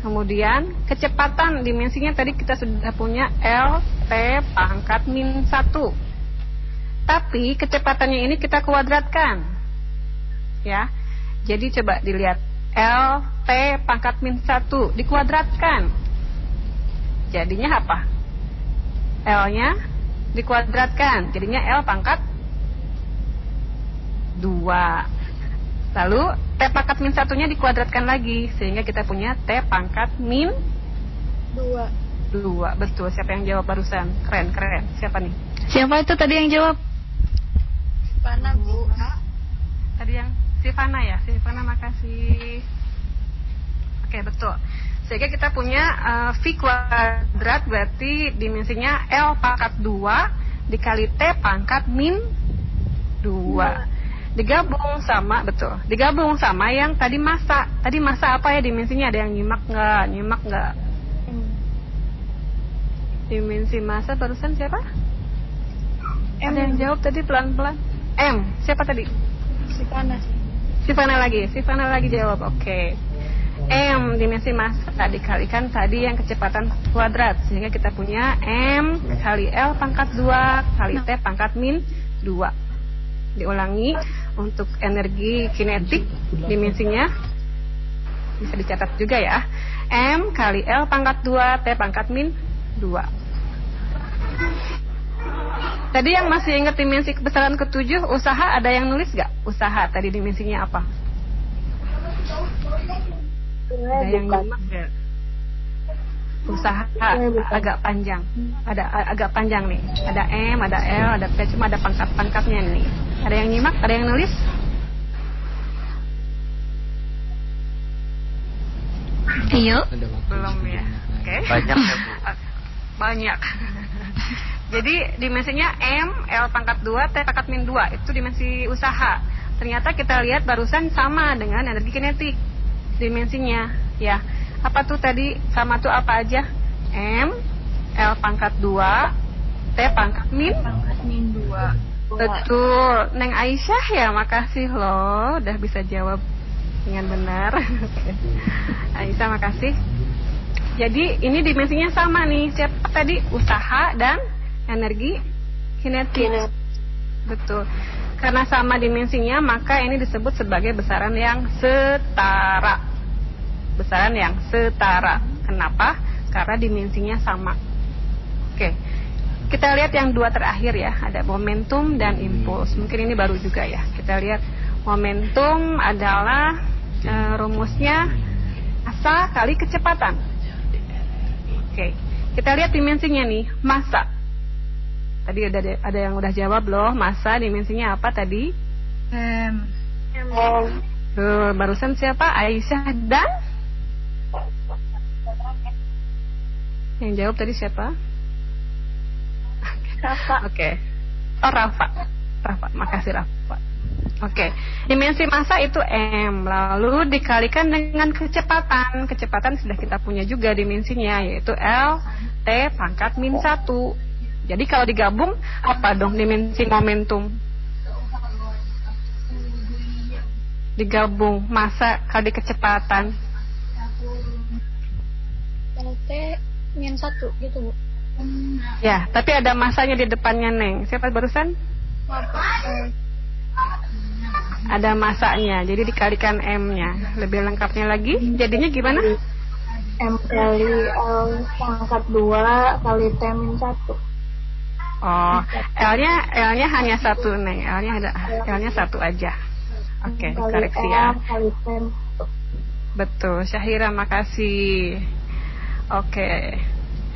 [SPEAKER 7] Kemudian kecepatan dimensinya tadi kita sudah punya L T pangkat min 1. Tapi kecepatannya ini kita kuadratkan. Ya. Jadi coba dilihat L T pangkat min 1 dikuadratkan. Jadinya apa? L-nya dikuadratkan. Jadinya L pangkat 2. Lalu T pangkat min satunya dikuadratkan lagi. Sehingga kita punya T pangkat min
[SPEAKER 14] Dua.
[SPEAKER 7] 2. 2. Betul. Siapa yang jawab barusan? Keren, keren. Siapa nih?
[SPEAKER 3] Siapa itu tadi yang jawab?
[SPEAKER 7] Sivana, Bu. Tadi yang Sivana ya? Sivana, makasih. Oke, betul. Sehingga kita punya eh, V kuadrat berarti dimensinya L pangkat 2 dikali T pangkat min 2. Digabung sama, betul. Digabung sama yang tadi masa. Tadi masa apa ya dimensinya? Ada yang nyimak nggak? Nyimak nggak? Dimensi masa barusan siapa? Ada yang jawab tadi pelan-pelan. M. Siapa tadi?
[SPEAKER 14] Sivana.
[SPEAKER 7] Sivana lagi. Sivana lagi jawab. Oke. M dimensi massa dikalikan tadi yang kecepatan kuadrat sehingga kita punya M kali L pangkat 2 kali T pangkat min 2 diulangi untuk energi kinetik dimensinya bisa dicatat juga ya M kali L pangkat 2 T pangkat min 2 Tadi yang masih ingat dimensi kebesaran ketujuh usaha ada yang nulis gak? Usaha tadi dimensinya apa? Ada yang nyimak nggak? Usaha agak panjang. Ada agak panjang nih. Ada M, ada L, ada P, cuma ada pangkat-pangkatnya nih. Ada yang nyimak? Ada yang nulis?
[SPEAKER 3] Ayo.
[SPEAKER 7] Belum ya. Oke.
[SPEAKER 12] Banyak ya, Bu.
[SPEAKER 7] Banyak. Jadi dimensinya M, L pangkat 2, T pangkat min 2. Itu dimensi usaha. Ternyata kita lihat barusan sama dengan energi kinetik. Dimensinya. Ya. Apa tuh tadi? Sama tuh apa aja? M, L pangkat 2, T pangkat min
[SPEAKER 14] Pangkat min 2.
[SPEAKER 7] Betul, Neng Aisyah ya, makasih loh, udah bisa jawab dengan benar. Aisyah makasih. Jadi ini dimensinya sama nih, siapa tadi usaha dan energi kinetik. Betul. Karena sama dimensinya, maka ini disebut sebagai besaran yang setara. Besaran yang setara. Kenapa? Karena dimensinya sama. Oke. Kita lihat yang dua terakhir ya, ada momentum dan impuls. Mungkin ini baru juga ya. Kita lihat momentum adalah eh, rumusnya massa kali kecepatan. Oke. Kita lihat dimensinya nih, massa. Tadi ada ada yang udah jawab loh, massa dimensinya apa tadi?
[SPEAKER 14] M.
[SPEAKER 7] Tuh, barusan siapa? Aisyah dan yang jawab tadi siapa?
[SPEAKER 14] Rafa.
[SPEAKER 7] Oke. Oh Rafa. Rafa, makasih Rafa. Oke. Dimensi massa itu M, lalu dikalikan dengan kecepatan. Kecepatan sudah kita punya juga dimensinya yaitu L T pangkat min 1. Jadi kalau digabung apa dong dimensi momentum? Digabung massa kali kecepatan.
[SPEAKER 14] LT min 1 gitu, Bu.
[SPEAKER 7] Ya, tapi ada masanya di depannya Neng. Siapa barusan? Ada masanya, jadi dikalikan M-nya. Lebih lengkapnya lagi, jadinya gimana?
[SPEAKER 14] M kali L pangkat 2 kali T min 1.
[SPEAKER 7] Oh, L-nya L-nya hanya satu Neng. L-nya ada L-nya satu aja. Oke,
[SPEAKER 14] Kali
[SPEAKER 7] dikoreksi ya.
[SPEAKER 14] kali T min 1.
[SPEAKER 7] Betul, Syahira makasih. Oke.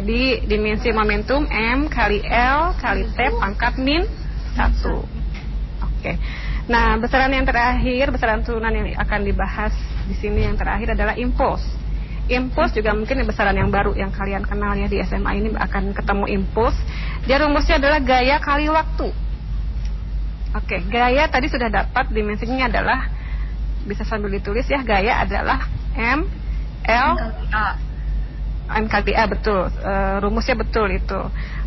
[SPEAKER 7] Jadi dimensi momentum M kali L kali T pangkat min 1. Oke. Nah, besaran yang terakhir, besaran turunan yang akan dibahas di sini yang terakhir adalah impuls. Impuls juga mungkin besaran yang baru yang kalian kenal ya di SMA ini akan ketemu impuls. Dia rumusnya adalah gaya kali waktu. Oke, gaya tadi sudah dapat dimensinya adalah bisa sambil ditulis ya, gaya adalah M L A betul, Eh, rumusnya betul itu.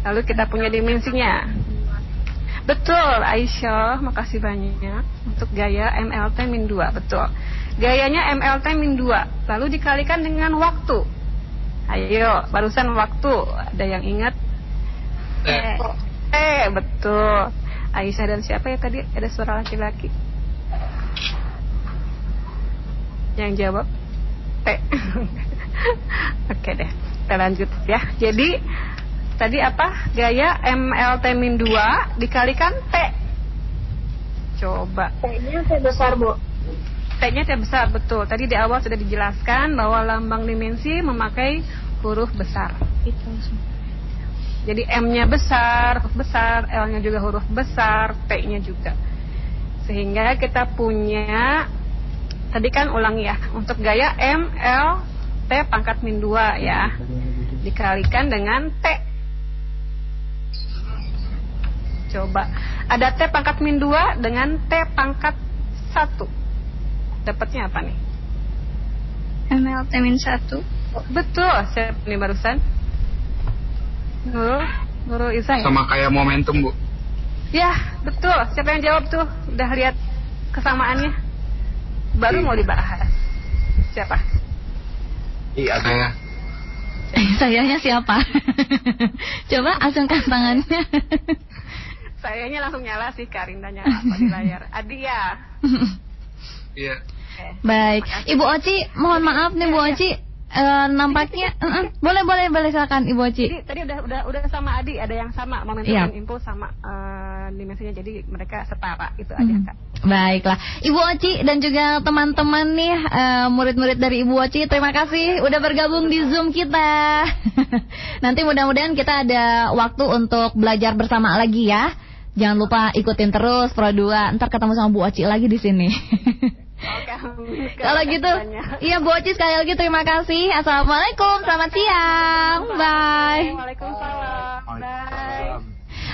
[SPEAKER 7] Lalu kita punya dimensinya. Betul, Aisyah, makasih banyak untuk gaya MLT min 2, betul. Gayanya MLT min 2, lalu dikalikan dengan waktu. Ayo, barusan waktu, ada yang ingat? Eh, eh betul. Aisyah dan siapa ya tadi? Ada suara laki-laki. Yang jawab T. Oke deh, kita lanjut ya. Jadi tadi apa? Gaya MLT min 2 dikalikan T. Coba.
[SPEAKER 14] T-nya T besar, Bu.
[SPEAKER 7] T-nya T besar betul. Tadi di awal sudah dijelaskan bahwa lambang dimensi memakai huruf besar.
[SPEAKER 15] Itu
[SPEAKER 7] Jadi M-nya besar, huruf besar, L-nya juga huruf besar, T-nya juga. Sehingga kita punya tadi kan ulang ya, untuk gaya M, L, T pangkat min 2 ya. Dikalikan dengan T. Coba. Ada T pangkat min 2 dengan T pangkat 1. Dapatnya apa nih?
[SPEAKER 15] MLT min 1.
[SPEAKER 7] Betul, siapa nih barusan? Nurul, Nurul Isa ya?
[SPEAKER 16] Sama kayak momentum, Bu.
[SPEAKER 7] Ya, betul. Siapa yang jawab tuh? Udah lihat kesamaannya? Baru mau dibahas. Siapa?
[SPEAKER 16] Iya, saya.
[SPEAKER 3] Sayanya siapa? Coba acungkan tangannya.
[SPEAKER 7] Sayanya langsung nyala sih Karinda nyala kok di layar. Adi ya.
[SPEAKER 16] Iya.
[SPEAKER 3] Baik, Ibu Oci, mohon maaf nih Bu Oci, eh, nampaknya, eh, eh, boleh boleh boleh silakan Ibu Oci.
[SPEAKER 7] Jadi tadi udah udah udah sama Adi, ada yang sama momentum
[SPEAKER 3] Iya.
[SPEAKER 7] dan impuls sama eh, dimensinya jadi mereka setara itu aja Kak.
[SPEAKER 3] Baiklah, Ibu Oci dan juga teman-teman nih eh, murid-murid dari Ibu Oci, terima kasih udah bergabung di Zoom kita. Nanti mudah-mudahan kita ada waktu untuk belajar bersama lagi ya. Jangan lupa ikutin terus Pro 2. Ntar ketemu sama Bu Oci lagi di sini. Kalau gitu, iya Bu Oci sekali lagi terima kasih. Assalamualaikum, selamat siang, bye.
[SPEAKER 7] Waalaikumsalam. Bye.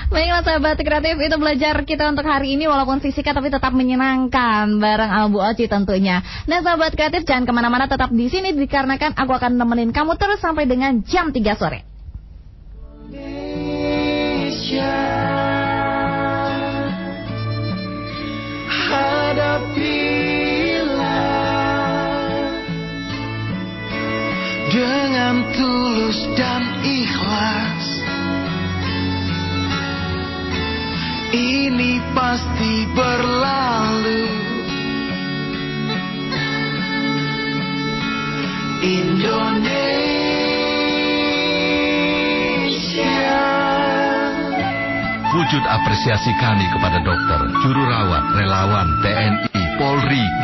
[SPEAKER 3] Baiklah sahabat kreatif itu belajar kita untuk hari ini walaupun fisika tapi tetap menyenangkan bareng Abu Oci tentunya. Nah sahabat kreatif jangan ke mana-mana tetap di sini dikarenakan aku akan nemenin kamu terus sampai dengan jam 3 sore.
[SPEAKER 1] Hadapilah dengan tulus dan ikhlas. Ini pasti berlalu. Indonesia.
[SPEAKER 2] Wujud apresiasi kami kepada dokter, juru rawat, relawan, TNI,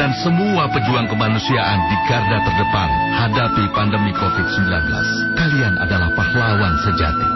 [SPEAKER 2] Dan semua pejuang kemanusiaan di garda terdepan hadapi pandemi COVID-19. Kalian adalah pahlawan sejati.